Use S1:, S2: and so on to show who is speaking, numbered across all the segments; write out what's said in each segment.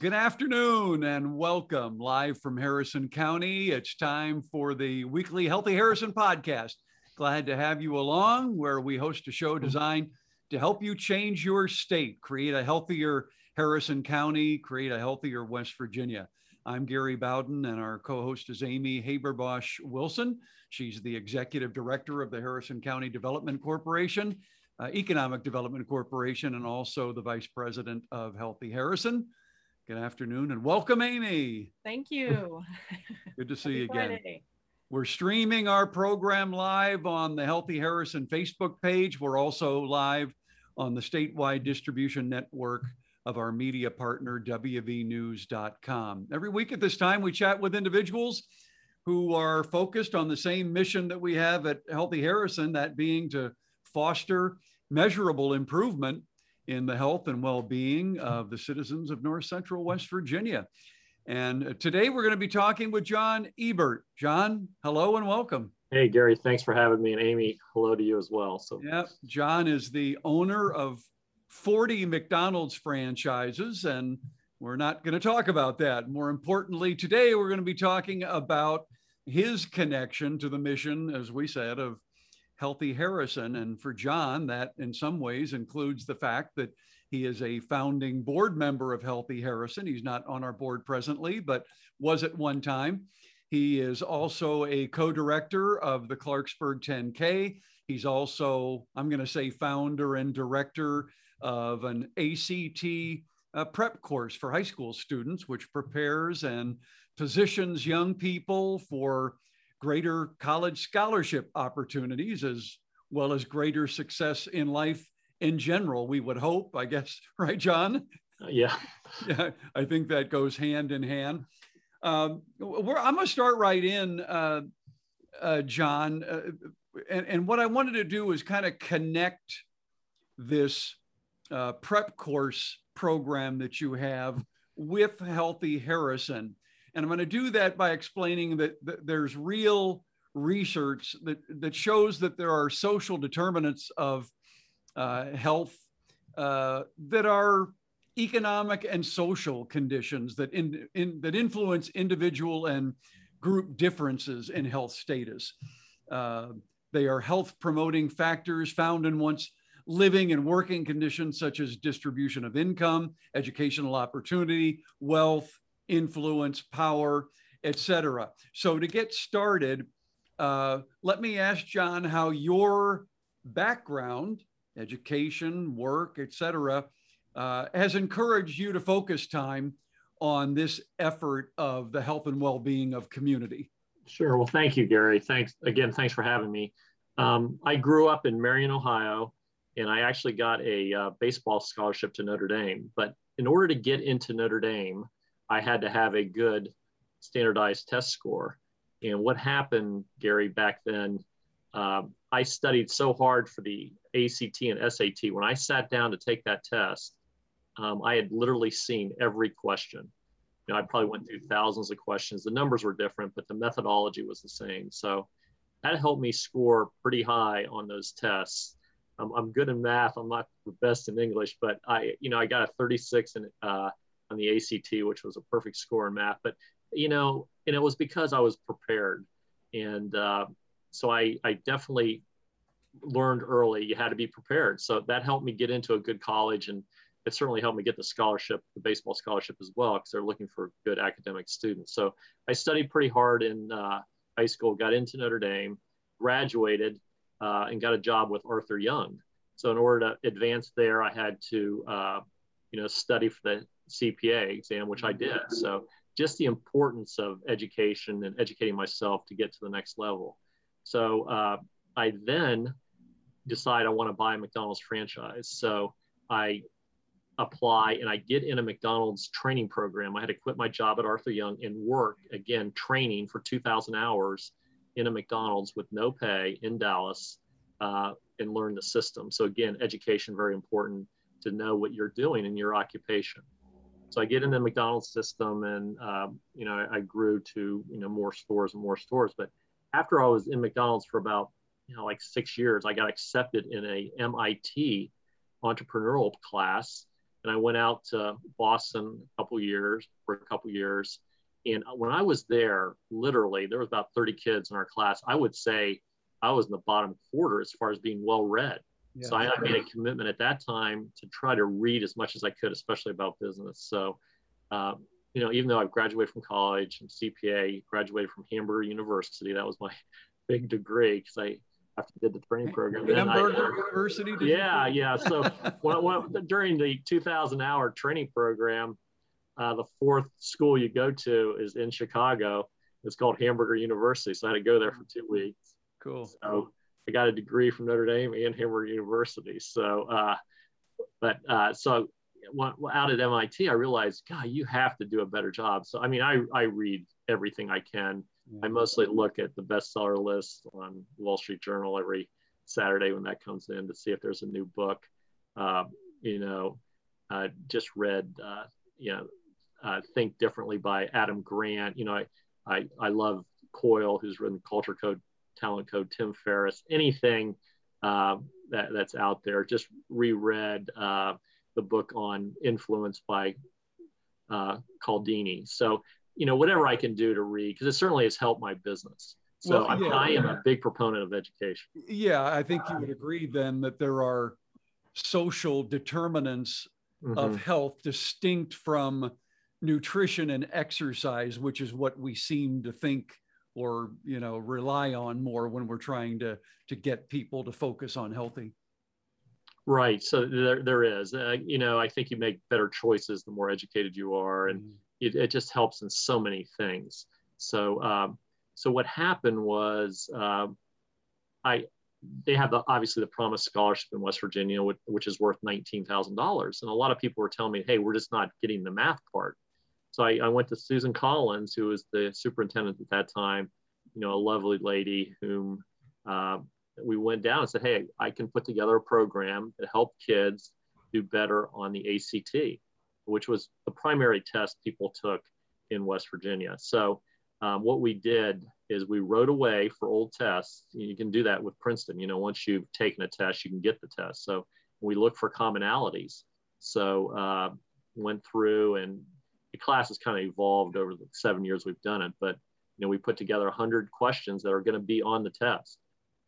S1: Good afternoon and welcome live from Harrison County. It's time for the weekly Healthy Harrison podcast. Glad to have you along, where we host a show designed to help you change your state, create a healthier Harrison County, create a healthier West Virginia. I'm Gary Bowden, and our co host is Amy Haberbosch Wilson. She's the executive director of the Harrison County Development Corporation, uh, Economic Development Corporation, and also the vice president of Healthy Harrison. Good afternoon and welcome, Amy.
S2: Thank you.
S1: Good to see you again. Friday. We're streaming our program live on the Healthy Harrison Facebook page. We're also live on the statewide distribution network of our media partner, WVNews.com. Every week at this time, we chat with individuals who are focused on the same mission that we have at Healthy Harrison, that being to foster measurable improvement in the health and well being of the citizens of North Central West Virginia. And today we're going to be talking with John Ebert. John, hello and welcome.
S3: Hey, Gary, thanks for having me. And Amy, hello to you as well.
S1: So, yeah, John is the owner of 40 McDonald's franchises, and we're not going to talk about that. More importantly, today we're going to be talking about his connection to the mission, as we said, of Healthy Harrison. And for John, that in some ways includes the fact that he is a founding board member of Healthy Harrison. He's not on our board presently, but was at one time. He is also a co director of the Clarksburg 10K. He's also, I'm going to say, founder and director of an ACT uh, prep course for high school students, which prepares and positions young people for greater college scholarship opportunities as well as greater success in life in general, we would hope, I guess, right, John?
S3: Yeah.
S1: Yeah, I think that goes hand in hand. Um, I'm going to start right in, uh, uh, John. Uh, and, and, what I wanted to do is kind of connect this uh, prep course program that you have with Healthy Harrison. And I'm going to do that by explaining that, that there's real research that, that shows that there are social determinants of uh, health uh, that are economic and social conditions that, in, in, that influence individual and group differences in health status. Uh, they are health promoting factors found in one's living and working conditions such as distribution of income, educational opportunity, wealth, influence, power, etc. So to get started, uh, let me ask John how your background, education, work, etc., uh, has encouraged you to focus time on this effort of the health and well-being of community.
S3: Sure. Well, thank you, Gary. Thanks again. Thanks for having me. Um, I grew up in Marion, Ohio, and I actually got a uh, baseball scholarship to Notre Dame. But in order to get into Notre Dame, I had to have a good standardized test score. And what happened, Gary, back then, uh, I studied so hard for the ACT and SAT. When I sat down to take that test, um, I had literally seen every question. You know, I probably went through thousands of questions. The numbers were different, but the methodology was the same. So that helped me score pretty high on those tests. Um, I'm good in math. I'm not the best in English, but I, you know, I got a 36 in uh, on the ACT, which was a perfect score in math. But you know, and it was because I was prepared, and uh, so I I definitely learned early you had to be prepared. So that helped me get into a good college, and it certainly helped me get the scholarship, the baseball scholarship as well, because they're looking for good academic students. So I studied pretty hard in uh, high school, got into Notre Dame, graduated, uh, and got a job with Arthur Young. So in order to advance there, I had to, uh, you know, study for the CPA exam, which I did. So just the importance of education and educating myself to get to the next level. So uh, I then decide I want to buy a McDonald's franchise. So I apply and I get in a McDonald's training program. I had to quit my job at Arthur Young and work again training for 2,000 hours in a McDonald's with no pay in Dallas uh, and learn the system. So again, education very important to know what you're doing in your occupation. So I get in the McDonald's system, and um, you know I, I grew to you know more stores and more stores. But after I was in McDonald's for about you know like six years, I got accepted in a MIT entrepreneurial class, and I went out to Boston a couple years for a couple years. And when I was there, literally, there was about 30 kids in our class. I would say I was in the bottom quarter as far as being well read. Yeah. So I, I, made a commitment at that time to try to read as much as I could, especially about business. So, um, you know, even though I've graduated from college and CPA, graduated from Hamburger University, that was my big degree because I after did the training program.
S1: Hamburger I, University.
S3: Yeah, yeah. So when, when, during the 2,000 hour training program, uh, the fourth school you go to is in Chicago. It's called Hamburger University. So I had to go there for two weeks.
S1: Cool.
S3: So I got a degree from Notre Dame and Hamburger University. So, uh, but uh, so out at MIT, I realized, God, you have to do a better job. So, I mean, I, I read everything I can. I mostly look at the bestseller list on Wall Street Journal every Saturday when that comes in to see if there's a new book. Uh, you know, uh, just read, uh, you know, uh, Think Differently by Adam Grant. You know, I, I, I love Coyle, who's written Culture Code, Talent Code, Tim Ferriss, anything uh, that, that's out there. Just reread uh, the book on influence by uh, Cialdini. So, you know, whatever I can do to read, because it certainly has helped my business. So well, yeah, I am a big proponent of education.
S1: Yeah, I think you would agree then that there are social determinants mm-hmm. of health distinct from nutrition and exercise, which is what we seem to think or you know rely on more when we're trying to to get people to focus on healthy.
S3: Right. So there, there is. Uh, you know, I think you make better choices the more educated you are, and mm. it, it just helps in so many things. So, um, so what happened was, um, I they have the obviously the Promise Scholarship in West Virginia, which, which is worth nineteen thousand dollars, and a lot of people were telling me, "Hey, we're just not getting the math part." So I, I, went to Susan Collins, who was the superintendent at that time, you know, a lovely lady whom uh, we went down and said, hey, I can put together a program to help kids do better on the ACT, which was the primary test people took in West Virginia. So um, what we did is we wrote away for old tests. You can do that with Princeton. You know, once you've taken a test, you can get the test. So we look for commonalities. So uh, went through and class has kind of evolved over the seven years we've done it, but you know, we put together 100 questions that are going to be on the test.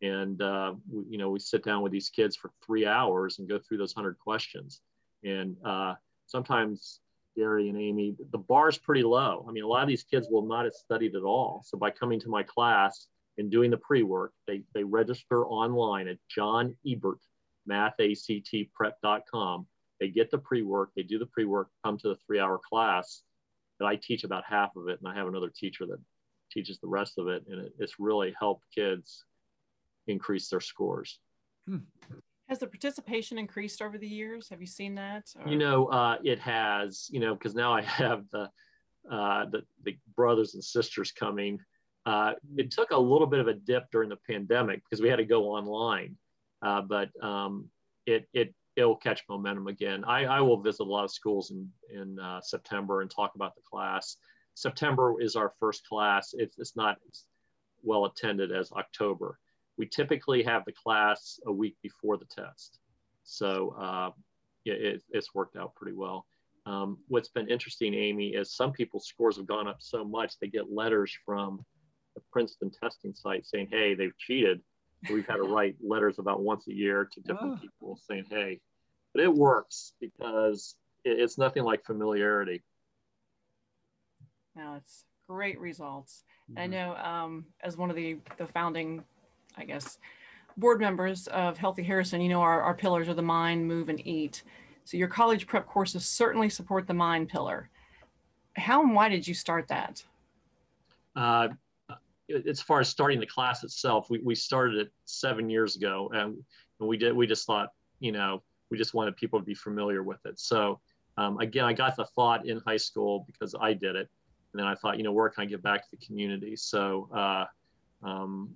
S3: And, uh, we, you know, we sit down with these kids for three hours and go through those 100 questions. And uh, sometimes Gary and Amy, the bar is pretty low. I mean, a lot of these kids will not have studied at all. So by coming to my class and doing the pre-work, they, they register online at John Ebert, mathactprep.com they get the pre-work, they do the pre-work, come to the three-hour class that I teach about half of it, and I have another teacher that teaches the rest of it, and it, it's really helped kids increase their scores.
S2: Hmm. Has the participation increased over the years? Have you seen that?
S3: Or? You know, uh, it has. You know, because now I have the, uh, the the brothers and sisters coming. Uh, it took a little bit of a dip during the pandemic because we had to go online, uh, but um, it it it'll catch momentum again. I, I will visit a lot of schools in, in uh, September and talk about the class. September is our first class. It's, it's not as well attended as October. We typically have the class a week before the test. So uh, it, it's worked out pretty well. Um, what's been interesting, Amy, is some people's scores have gone up so much they get letters from the Princeton testing site saying, hey, they've cheated we've had to write letters about once a year to different oh. people saying, hey, but it works because it, it's nothing like familiarity.
S2: Now it's great results. Mm-hmm. I know um, as one of the, the founding, I guess, board members of Healthy Harrison, you know, our, our pillars are the mind, move, and eat. So your college prep courses certainly support the mind pillar. How and why did you start that?
S3: Uh, as far as starting the class itself, we, we started it seven years ago, and, and we did we just thought, you know, we just wanted people to be familiar with it. So um, again, I got the thought in high school because I did it, and then I thought, you know, where can I give back to the community? So uh, um,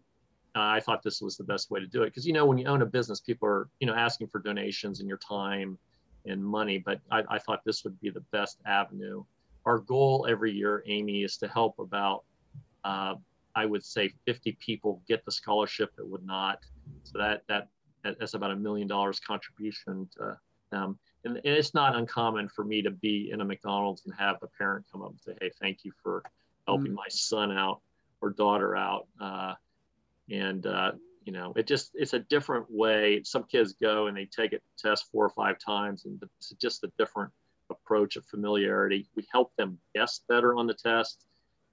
S3: I thought this was the best way to do it because you know when you own a business, people are you know asking for donations and your time and money, but I, I thought this would be the best avenue. Our goal every year, Amy, is to help about uh, I would say 50 people get the scholarship that would not. So that that that's about a million dollars contribution to them. and, and it's not uncommon for me to be in a McDonald's and have a parent come up and say, "Hey, thank you for helping mm. my son out or daughter out." Uh, and uh, you know, it just it's a different way. Some kids go and they take it test four or five times, and it's just a different approach of familiarity. We help them guess better on the test.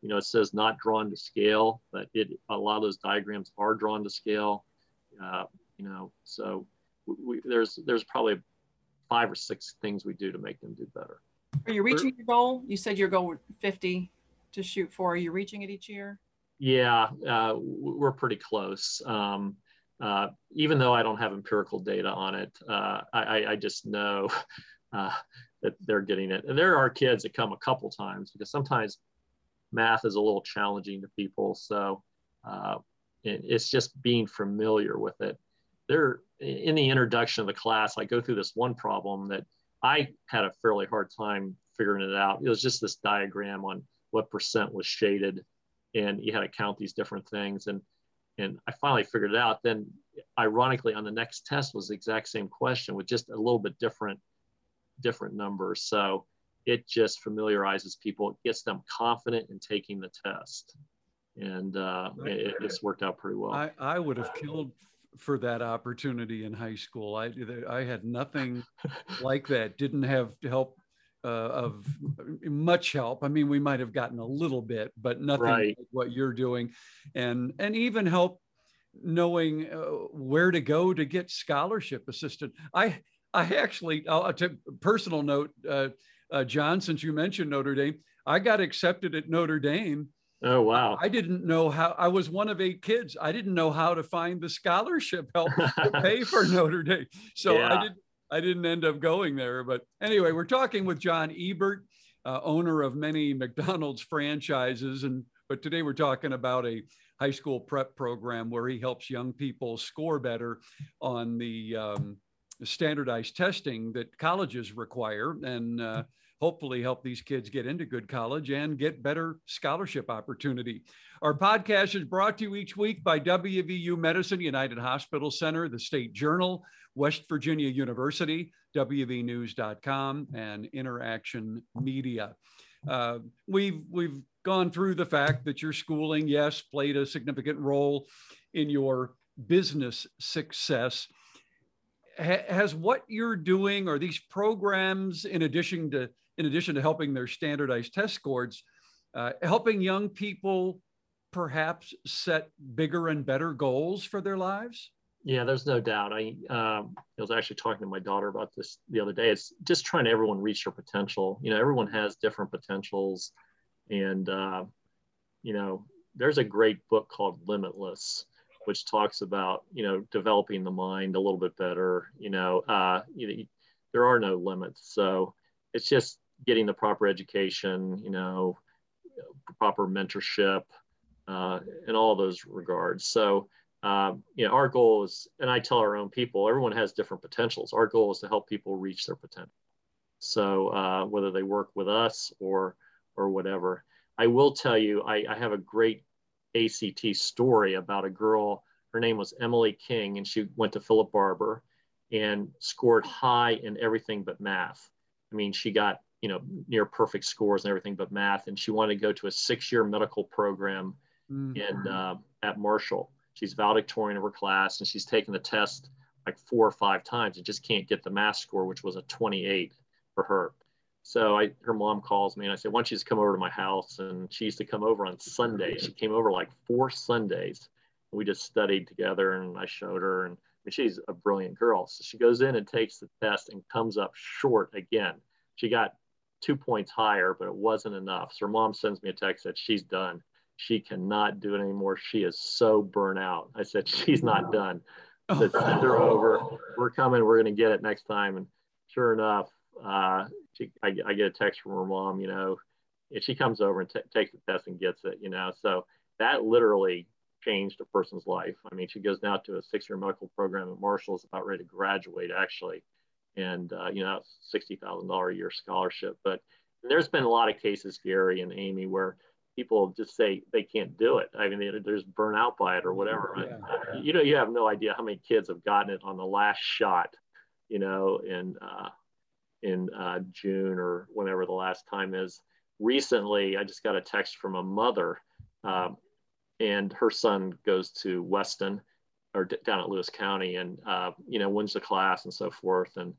S3: You know, it says not drawn to scale, but it a lot of those diagrams are drawn to scale. Uh, you know, so we, there's there's probably five or six things we do to make them do better.
S2: Are you reaching your goal? You said your goal was 50 to shoot for. Are you reaching it each year?
S3: Yeah, uh, we're pretty close. Um, uh, even though I don't have empirical data on it, uh, I, I, just know uh, that they're getting it. And there are kids that come a couple times because sometimes math is a little challenging to people. So uh, it, it's just being familiar with it. There, in the introduction of the class, I go through this one problem that I had a fairly hard time figuring it out. It was just this diagram on what percent was shaded, and you had to count these different things. And and I finally figured it out. Then, ironically, on the next test was the exact same question with just a little bit different different numbers. So it just familiarizes people, it gets them confident in taking the test. And uh, it, it's worked out pretty well.
S1: I, I would have killed for that opportunity in high school. I, I had nothing like that, didn't have help uh, of much help. I mean, we might have gotten a little bit, but nothing right. like what you're doing, and and even help knowing uh, where to go to get scholarship assistance. I I actually, I'll, I'll take personal note, uh, uh, John, since you mentioned Notre Dame, I got accepted at Notre Dame.
S3: Oh wow!
S1: I didn't know how. I was one of eight kids. I didn't know how to find the scholarship help to pay for Notre Dame. So yeah. I didn't. I didn't end up going there. But anyway, we're talking with John Ebert, uh, owner of many McDonald's franchises, and but today we're talking about a high school prep program where he helps young people score better on the um, standardized testing that colleges require and uh, hopefully help these kids get into good college and get better scholarship opportunity. Our podcast is brought to you each week by WVU Medicine, United Hospital Center, the State Journal, West Virginia University, WVNews.com, and Interaction Media. Uh, we've we've gone through the fact that your schooling, yes, played a significant role in your business success ha- has what you're doing or these programs in addition to in addition to helping their standardized test scores uh, helping young people perhaps set bigger and better goals for their lives?
S3: Yeah there's no doubt. I um, i was actually talking to my daughter about this the other day. It's just trying to everyone reach their potential. You know everyone has different potentials. And uh, you know there's a great book called limitless which talks about you know developing the mind a little bit better. You know, uh, you know, there are no limits, so it's just getting the proper education. You know, proper mentorship, uh, in all those regards. So. Uh, you know, our goal is, and I tell our own people, everyone has different potentials. Our goal is to help people reach their potential. So uh, whether they work with us or or whatever, I will tell you, I, I have a great ACT story about a girl. Her name was Emily King, and she went to Philip Barbour and scored high in everything but math. I mean, she got you know near perfect scores and everything but math, and she wanted to go to a six-year medical program mm-hmm. in uh, at Marshall. She's valedictorian of her class, and she's taken the test like four or five times and just can't get the math score, which was a 28 for her. So I, her mom calls me and I said, why don't you just come over to my house? And she used to come over on Sundays. She came over like four Sundays. And we just studied together and I showed her. And I mean, she's a brilliant girl. So she goes in and takes the test and comes up short again. She got two points higher, but it wasn't enough. So her mom sends me a text that she's done. She cannot do it anymore. She is so burnt out. I said, she's not done. Said, send her over. We're coming. We're going to get it next time. And sure enough, uh, she, I, I, get a text from her mom, you know, and she comes over and t- takes the test and gets it, you know. So that literally changed a person's life. I mean, she goes now to a six-year medical program at Marshall, is about ready to graduate actually, and uh, you know, that's sixty thousand dollar a year scholarship. But there's been a lot of cases, Gary and Amy, where people just say they can't do it. I mean, they, they're just burnt out by it or whatever. Yeah. You know, you have no idea how many kids have gotten it on the last shot, you know, and uh, in uh, June or whenever the last time is. Recently, I just got a text from a mother, um, and her son goes to Weston or down at Lewis County, and uh, you know wins the class and so forth. And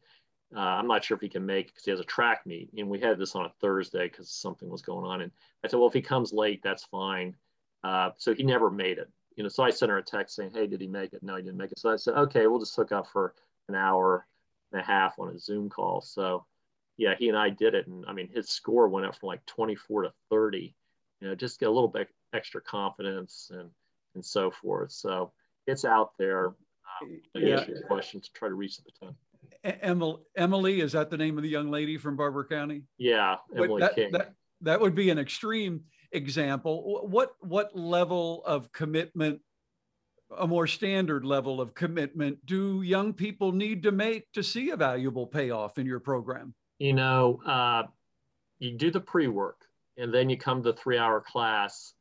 S3: uh, I'm not sure if he can make because he has a track meet, and we had this on a Thursday because something was going on. And I said, well, if he comes late, that's fine. Uh, so he never made it. You know, so I sent her a text saying, hey, did he make it? No, he didn't make it. So I said, okay, we'll just hook up for an hour and a half on a Zoom call. So yeah, he and I did it. And I mean, his score went up from like 24 to 30, you know, just get a little bit extra confidence and, and so forth. So it's out there. Um, yeah. your question to try to reach the time.
S1: Emily, Emily, is that the name of the young lady from Barbour County?
S3: Yeah, Emily
S1: that,
S3: King.
S1: That, that would be an extreme example. What what level of commitment a more standard level of commitment do young people need to make to see a valuable payoff in your program?
S3: You know, uh, you do the pre work and then you come to the three hour class.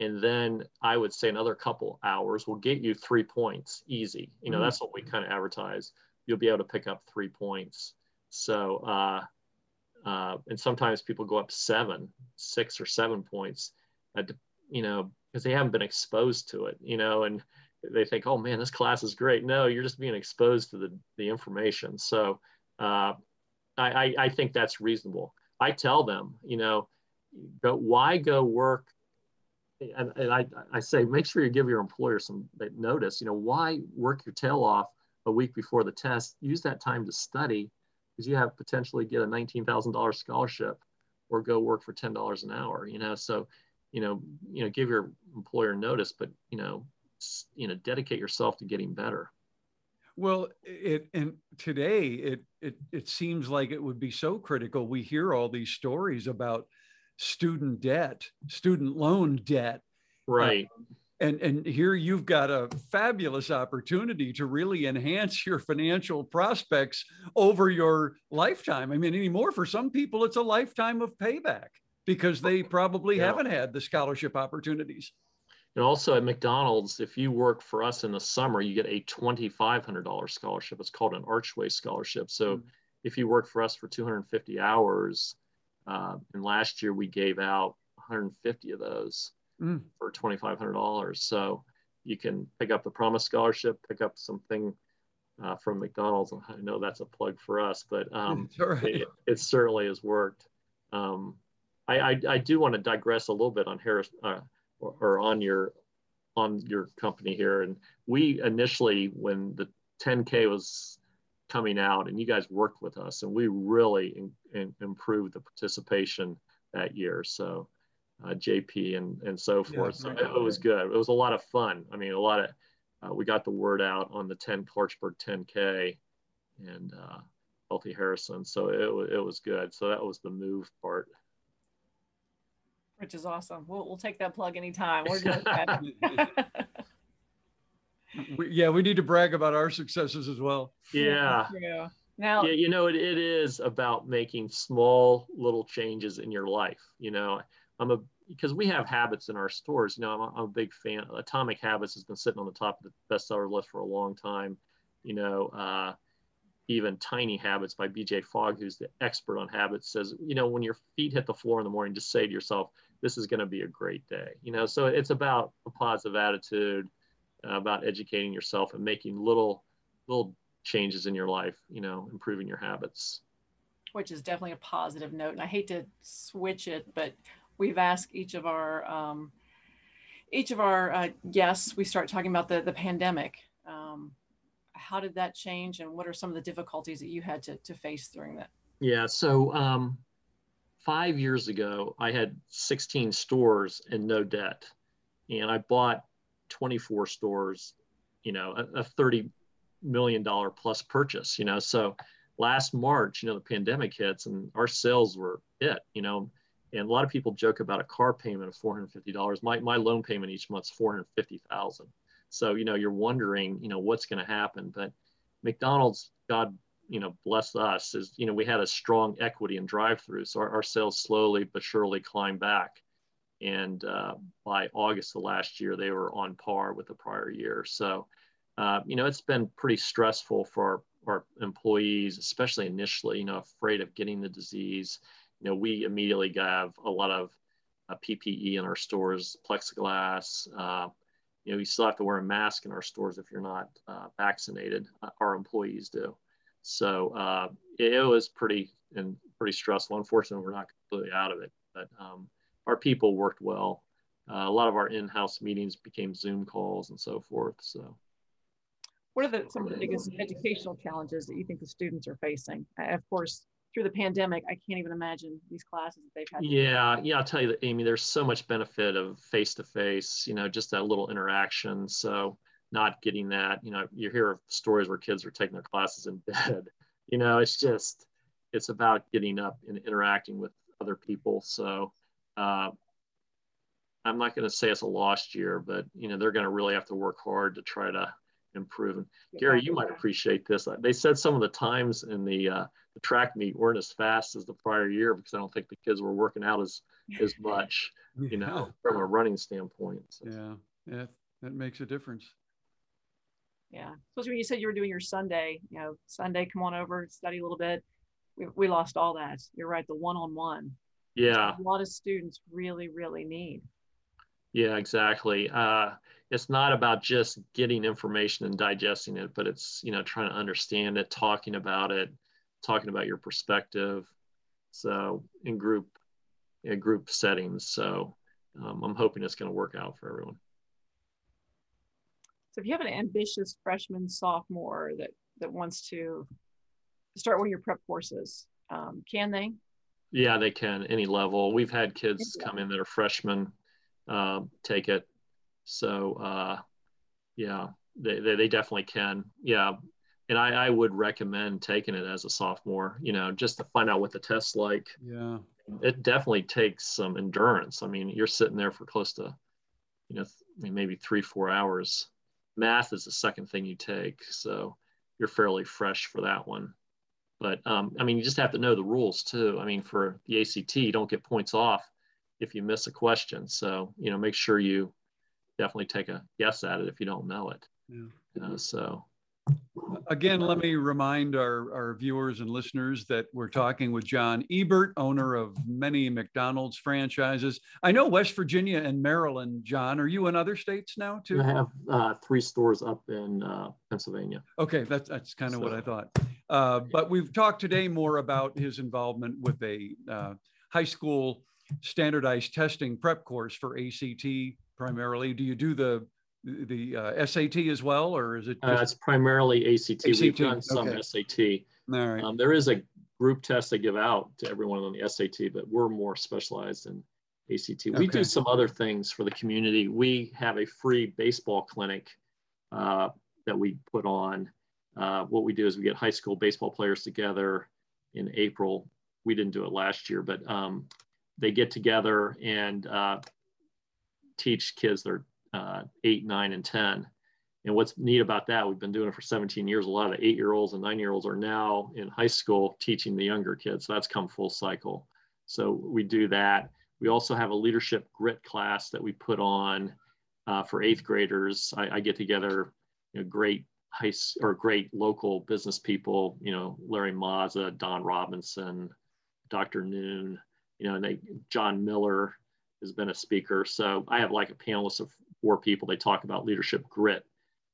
S3: And then I would say another couple hours will get you three points easy. You know, mm-hmm. that's what we kind of advertise. You'll be able to pick up three points. So, uh, uh, and sometimes people go up seven, six or seven points, uh, you know, because they haven't been exposed to it, you know, and they think, oh man, this class is great. No, you're just being exposed to the, the information. So uh, I, I think that's reasonable. I tell them, you know, but why go work? And, and I, I say, make sure you give your employer some notice, you know, why work your tail off a week before the test? Use that time to study because you have potentially get a $19,000 scholarship or go work for $10 an hour, you know? So, you know, you know, give your employer notice, but, you know, you know dedicate yourself to getting better
S1: well it and today it it it seems like it would be so critical we hear all these stories about student debt student loan debt
S3: right
S1: um, and and here you've got a fabulous opportunity to really enhance your financial prospects over your lifetime i mean anymore for some people it's a lifetime of payback because they probably yeah. haven't had the scholarship opportunities
S3: and also at McDonald's, if you work for us in the summer, you get a $2,500 scholarship. It's called an Archway Scholarship. So mm-hmm. if you work for us for 250 hours, uh, and last year we gave out 150 of those mm. for $2,500. So you can pick up the Promise Scholarship, pick up something uh, from McDonald's. I know that's a plug for us, but um, right. it, it, certainly has worked. Um, I, I, I, do want to digress a little bit on Harris. Uh, or, or on your on your company here. And we initially, when the 10K was coming out, and you guys worked with us, and we really in, in, improved the participation that year. So uh, JP and and so forth. Yeah, so it, it, was good. It was a lot of fun. I mean, a lot of uh, we got the word out on the 10 Clarksburg 10K and uh, Healthy Harrison. So it, it was good. So that was the move part
S2: which is awesome. We'll, we'll take that plug anytime. We're
S1: good. we, yeah, we need to brag about our successes as well.
S3: Yeah.
S2: Yeah. Now,
S3: yeah, you know, it, it is about making small little changes in your life. You know, I'm a because we have habits in our stores. You know, I'm a, I'm a big fan. Atomic Habits has been sitting on the top of the bestseller list for a long time. You know, uh, even Tiny Habits by BJ Fogg, who's the expert on habits, says, you know, when your feet hit the floor in the morning, just say to yourself, this is going to be a great day. You know, so it's about a positive attitude, about educating yourself and making little little changes in your life. You know, improving your habits.
S2: Which is definitely a positive note, and I hate to switch it, but we've asked each of our um, each of our uh, guests. We start talking about the the pandemic. Um, how did that change, and what are some of the difficulties that you had to to face during that?
S3: Yeah, so um, five years ago, I had 16 stores and no debt. And I bought 24 stores, you know, a, a 30 million dollar plus purchase, you know. So last March, you know, the pandemic hits and our sales were it, you know. And a lot of people joke about a car payment of $450. My, my loan payment each month's 450,000. So, you know, you're wondering, you know, what's going to happen. But McDonald's, God you know, bless us is, you know, we had a strong equity and drive through. So our, our, sales slowly but surely climbed back. And uh, by August of last year, they were on par with the prior year. So, uh, you know, it's been pretty stressful for our employees, especially initially, you know, afraid of getting the disease. You know, we immediately have a lot of uh, PPE in our stores, plexiglass. Uh, you know, you still have to wear a mask in our stores if you're not uh, vaccinated. Uh, our employees do. So it, it, was pretty and pretty stressful. Unfortunately, we're not completely out of it, but um, our people worked well. Uh, a lot of our in-house meetings became Zoom calls and so forth. So,
S2: what are the some of the biggest educational challenges that you think the students are facing? of course, through the pandemic, I can't even imagine these classes that they've had.
S3: Yeah, yeah, I'll tell you that, Amy. There's so much benefit of face-to-face. You know, just that little interaction. So not getting that, you know, you hear stories where kids are taking their classes in bed. You know, it's just it's about getting up and interacting with other people. So uh, I'm not going to say it's a lost year, but you know they're going to really have to work hard to try to improve. And Gary, you might appreciate this. They said some of the times in the uh, the track meet weren't as fast as the prior year because I don't think the kids were working out as as much, you know, from a running standpoint.
S1: So. Yeah, yeah, that makes a difference.
S2: Yeah, especially when you said you were doing your Sunday, you know, Sunday, come on over, study a little bit. We, we lost all that. You're right, the one-on-one.
S3: Yeah,
S2: a lot of students really, really need.
S3: Yeah, exactly. Uh, it's not about just getting information and digesting it, but it's you know trying to understand it, talking about it, talking about your perspective. So in group, in group settings. So um, I'm hoping it's going to work out for everyone.
S2: So if you have an ambitious freshman, sophomore that that wants to start one of your prep courses, um, can they?
S3: Yeah, they can any level. We've had kids come in that are freshmen uh, take it. So uh, yeah, they, they, they definitely can. Yeah, and I, I would recommend taking it as a sophomore. You know, just to find out what the test's like.
S1: Yeah,
S3: it definitely takes some endurance. I mean, you're sitting there for close to, you know, maybe three four hours. Math is the second thing you take, so you're fairly fresh for that one. But um, I mean, you just have to know the rules too. I mean, for the ACT, you don't get points off if you miss a question. So, you know, make sure you definitely take a guess at it if you don't know it. Yeah. You know, so
S1: again, let me remind our, our viewers and listeners that we're talking with John Ebert, owner of many McDonald's franchises. I know West Virginia and Maryland, John. Are you in other states now too?
S3: I have uh, three stores up in uh, Pennsylvania.
S1: Okay, that's, that's kind of so, what I thought. Uh, but we've talked today more about his involvement with a uh, high school standardized testing prep course for ACT primarily. Do you do the the uh, SAT as well, or is it?
S3: Uh, it's primarily ACT. ACT. We've done some okay. SAT.
S1: All right.
S3: Um, there is a group test they give out to everyone on the SAT, but we're more specialized in ACT. We okay. do some other things for the community. We have a free baseball clinic uh, that we put on. Uh, what we do is we get high school baseball players together in April. We didn't do it last year, but um, they get together and uh, teach kids are uh, eight, nine, and 10. And what's neat about that, we've been doing it for 17 years. A lot of eight year olds and nine year olds are now in high school teaching the younger kids. So that's come full cycle. So we do that. We also have a leadership grit class that we put on uh, for eighth graders. I, I get together you know, great high or great local business people, you know, Larry Mazza, Don Robinson, Dr. Noon, you know, and they, John Miller has been a speaker. So I have like a panelist of four people. They talk about leadership grit,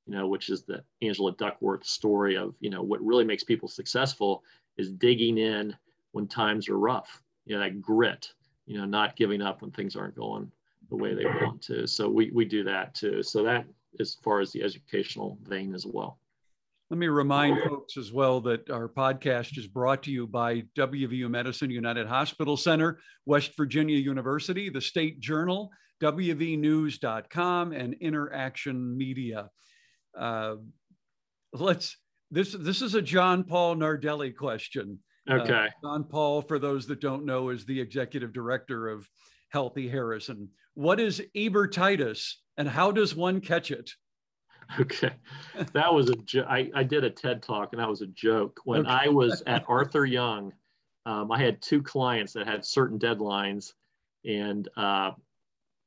S3: you know, which is the Angela Duckworth story of, you know, what really makes people successful is digging in when times are rough, you know, that grit, you know, not giving up when things aren't going the way they want to. So we, we do that too. So that as far as the educational vein as well.
S1: Let me remind folks as well that our podcast is brought to you by WVU Medicine United Hospital Center, West Virginia University, the State Journal, WVNews.com, and Interaction Media. Uh, let's. This this is a John Paul Nardelli question.
S3: Okay. Uh,
S1: John Paul, for those that don't know, is the executive director of Healthy Harrison. What is Ebertitis, and how does one catch it?
S3: Okay, that was a jo- I, I did a TED talk and that was a joke. When okay. I was at Arthur Young, um, I had two clients that had certain deadlines, and uh,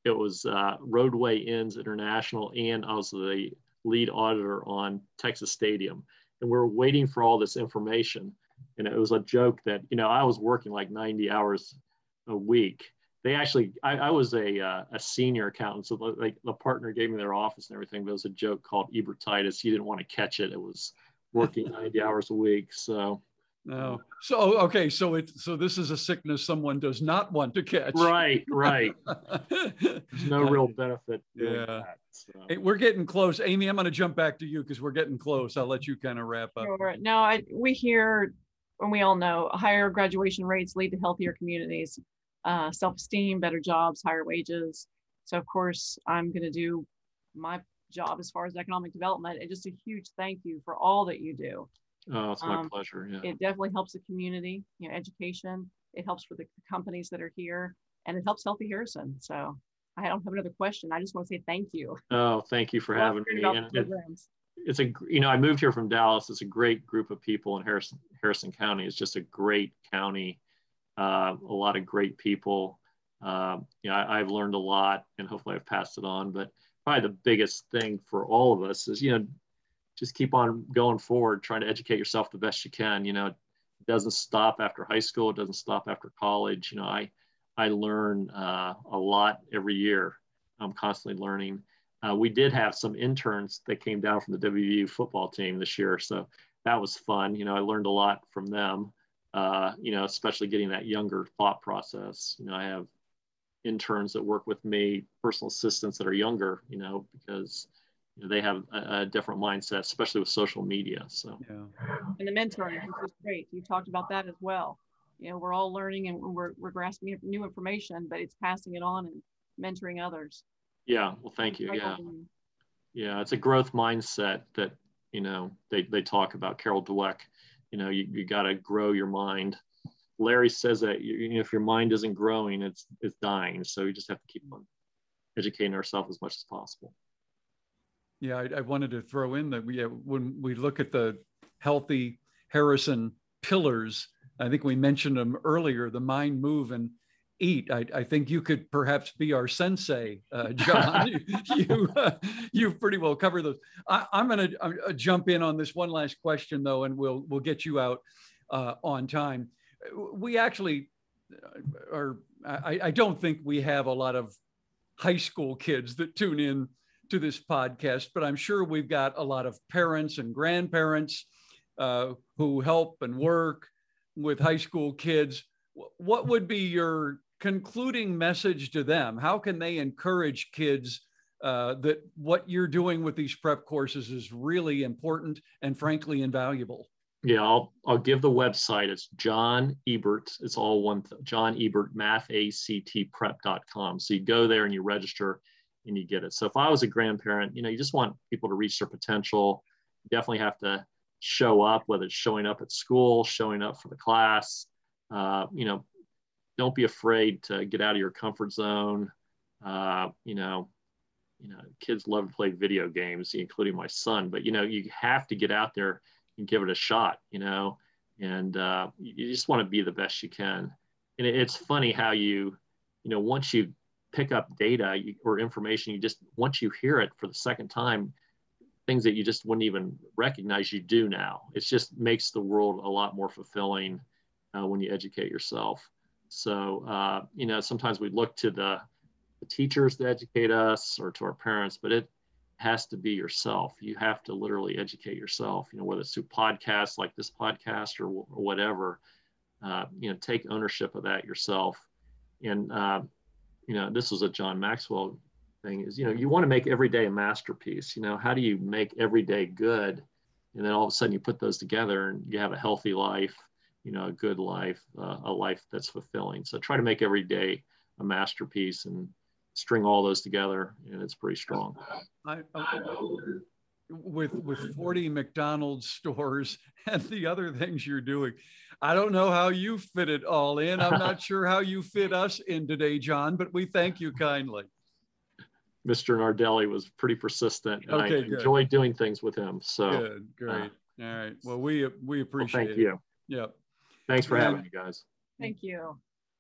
S3: it was uh, Rodeway Inns International, and I was the lead auditor on Texas Stadium. and we are waiting for all this information. And it was a joke that, you know, I was working like 90 hours a week. They actually, I, I was a, uh, a senior accountant. So like the partner gave me their office and everything, but it was a joke called Ebertitis. He didn't want to catch it. It was working 90 hours a week. So
S1: no. So okay, so it so this is a sickness someone does not want to catch.
S3: Right, right. There's no real benefit.
S1: Yeah. That, so. Hey, we're getting close. Amy, I'm going to jump back to you because we're getting close. I'll let you kind of wrap up.
S2: Sure. No, I, we hear, and we all know, higher graduation rates lead to healthier communities, uh, self-esteem, better jobs, higher wages. So of course, I'm going to do my job as far as economic development, and just a huge thank you for all that you do.
S3: Oh, it's my um, pleasure. Yeah.
S2: It definitely helps the community, you know, education. It helps for the companies that are here and it helps Healthy Harrison. So I don't have another question. I just want to say thank you.
S3: Oh, thank you for having me. It, it's a, you know, I moved here from Dallas. It's a great group of people in Harrison, Harrison County. It's just a great county. Uh, a lot of great people. Uh, you know, I, have learned a lot and hopefully I've passed it on, but probably the biggest thing for all of us is, you know, just keep on going forward, trying to educate yourself the best you can. You know, it doesn't stop after high school. It doesn't stop after college. You know, I, I learn uh, a lot every year. I'm constantly learning. Uh, we did have some interns that came down from the WVU football team this year. So that was fun. You know, I learned a lot from them, uh, you know, especially getting that younger thought process. You know, I have interns that work with me, personal assistants that are younger, you know, because they have a, a, different mindset, especially with social media. So,
S2: yeah. And the mentoring, which is great. You talked about that as well. You know, we're all learning and we're, we're grasping new information, but it's passing it on and mentoring others.
S3: Yeah. Well, thank you. Yeah. Yeah. It's a growth mindset that, you know, they, they talk about Carol Dweck, you know, you, you got to grow your mind. Larry says that you, know, if your mind isn't growing, it's, it's dying. So you just have to keep on educating ourselves as much as possible.
S1: Yeah, I, I, wanted to throw in that we, uh, when we look at the healthy Harrison pillars, I think we mentioned them earlier, the mind, move, and eat. I, I think you could perhaps be our sensei, uh, John. you you, uh, you pretty well cover those. I, am going to uh, jump in on this one last question though, and we'll we'll get you out uh, on time. We actually uh, are. I, I don't think we have a lot of high school kids that tune in to this podcast, but I'm sure we've got a lot of parents and grandparents uh, who help and work with high school kids. What would be your concluding message to them? How can they encourage kids uh, that what you're doing with these prep courses is really important and frankly invaluable?
S3: Yeah, I'll I'll give the website. It's John Ebert. It's all one th- John Ebert Math ACT Prep.com. So you go there and you register and you get it. So if I was a grandparent, you know, you just want people to reach their potential. You definitely have to show up, whether it's showing up at school, showing up for the class. Uh, you know, don't be afraid to get out of your comfort zone. Uh, you know, you know, kids love to play video games, including my son. But you know, you have to get out there and give it a shot. You know, and uh, you just want to be the best you can. And it's funny how you, you know, once you pick up data or information you just once you hear it for the second time things that you just wouldn't even recognize you do now it just makes the world a lot more fulfilling uh, when you educate yourself so uh, you know sometimes we look to the, the teachers to educate us or to our parents but it has to be yourself you have to literally educate yourself you know whether it's through podcasts like this podcast or, or whatever uh, you know take ownership of that yourself and uh, you know, this was a John Maxwell thing is, you know, you want to make every day a masterpiece. You know, how do you make every day good? And then all of a sudden you put those together and you have a healthy life, you know, a good life, uh, a life that's fulfilling. So try to make every day a masterpiece and string all those together and it's pretty strong. I, I,
S1: with with 40 McDonald's stores and the other things you're doing. I don't know how you fit it all in. I'm not sure how you fit us in today, John, but we thank you kindly.
S3: Mr. Nardelli was pretty persistent and okay, I good. enjoyed doing things with him. So
S1: good, great. Uh, all right. Well, we we appreciate
S3: well, thank it. you.
S1: Yep.
S3: Thanks for having me, guys.
S2: Thank you.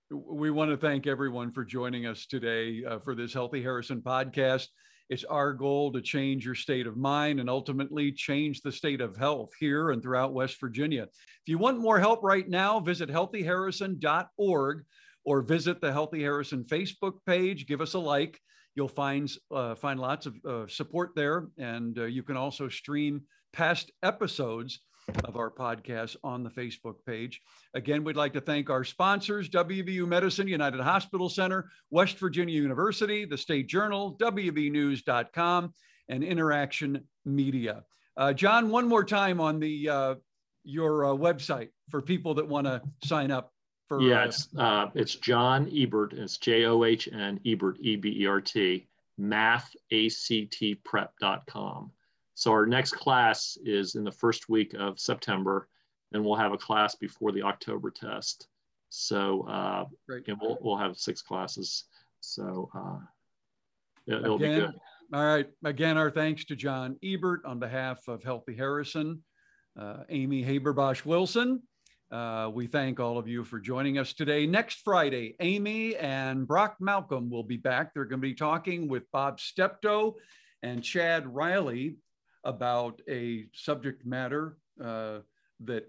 S1: We want to thank everyone for joining us today uh, for this Healthy Harrison podcast. It's our goal to change your state of mind and ultimately change the state of health here and throughout West Virginia. If you want more help right now, visit healthyharrison.org or visit the Healthy Harrison Facebook page. Give us a like. You'll find uh, find lots of uh, support there, and uh, you can also stream past episodes of our podcast on the Facebook page. Again, we'd like to thank our sponsors WVU Medicine, United Hospital Center, West Virginia University, the State Journal, WVNews.com, and Interaction Media. Uh, John, one more time on the uh, your uh, website for people that want to sign up for.
S3: Yeah, it's, uh, it's John Ebert. It's J O H N Ebert, E B E R T, mathactprep.com. So our next class is in the first week of September, and we'll have a class before the October test. So uh, again, we'll, we'll have six classes. So uh, it, will be good.
S1: All right. Again, our thanks to John Ebert on behalf of Healthy Harrison, uh, Amy Haberbosch Wilson. Uh, we thank all of you for joining us today. Next Friday, Amy and Brock Malcolm will be back. They're going to be talking with Bob Steptoe and Chad Riley about a subject matter uh, that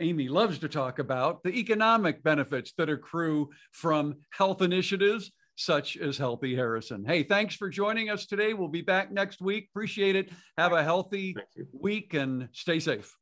S1: Amy loves to talk about the economic benefits that accrue from health initiatives such as Healthy Harrison. Hey, thanks for joining us today. We'll be back next week. Appreciate it. Have a healthy week and stay safe.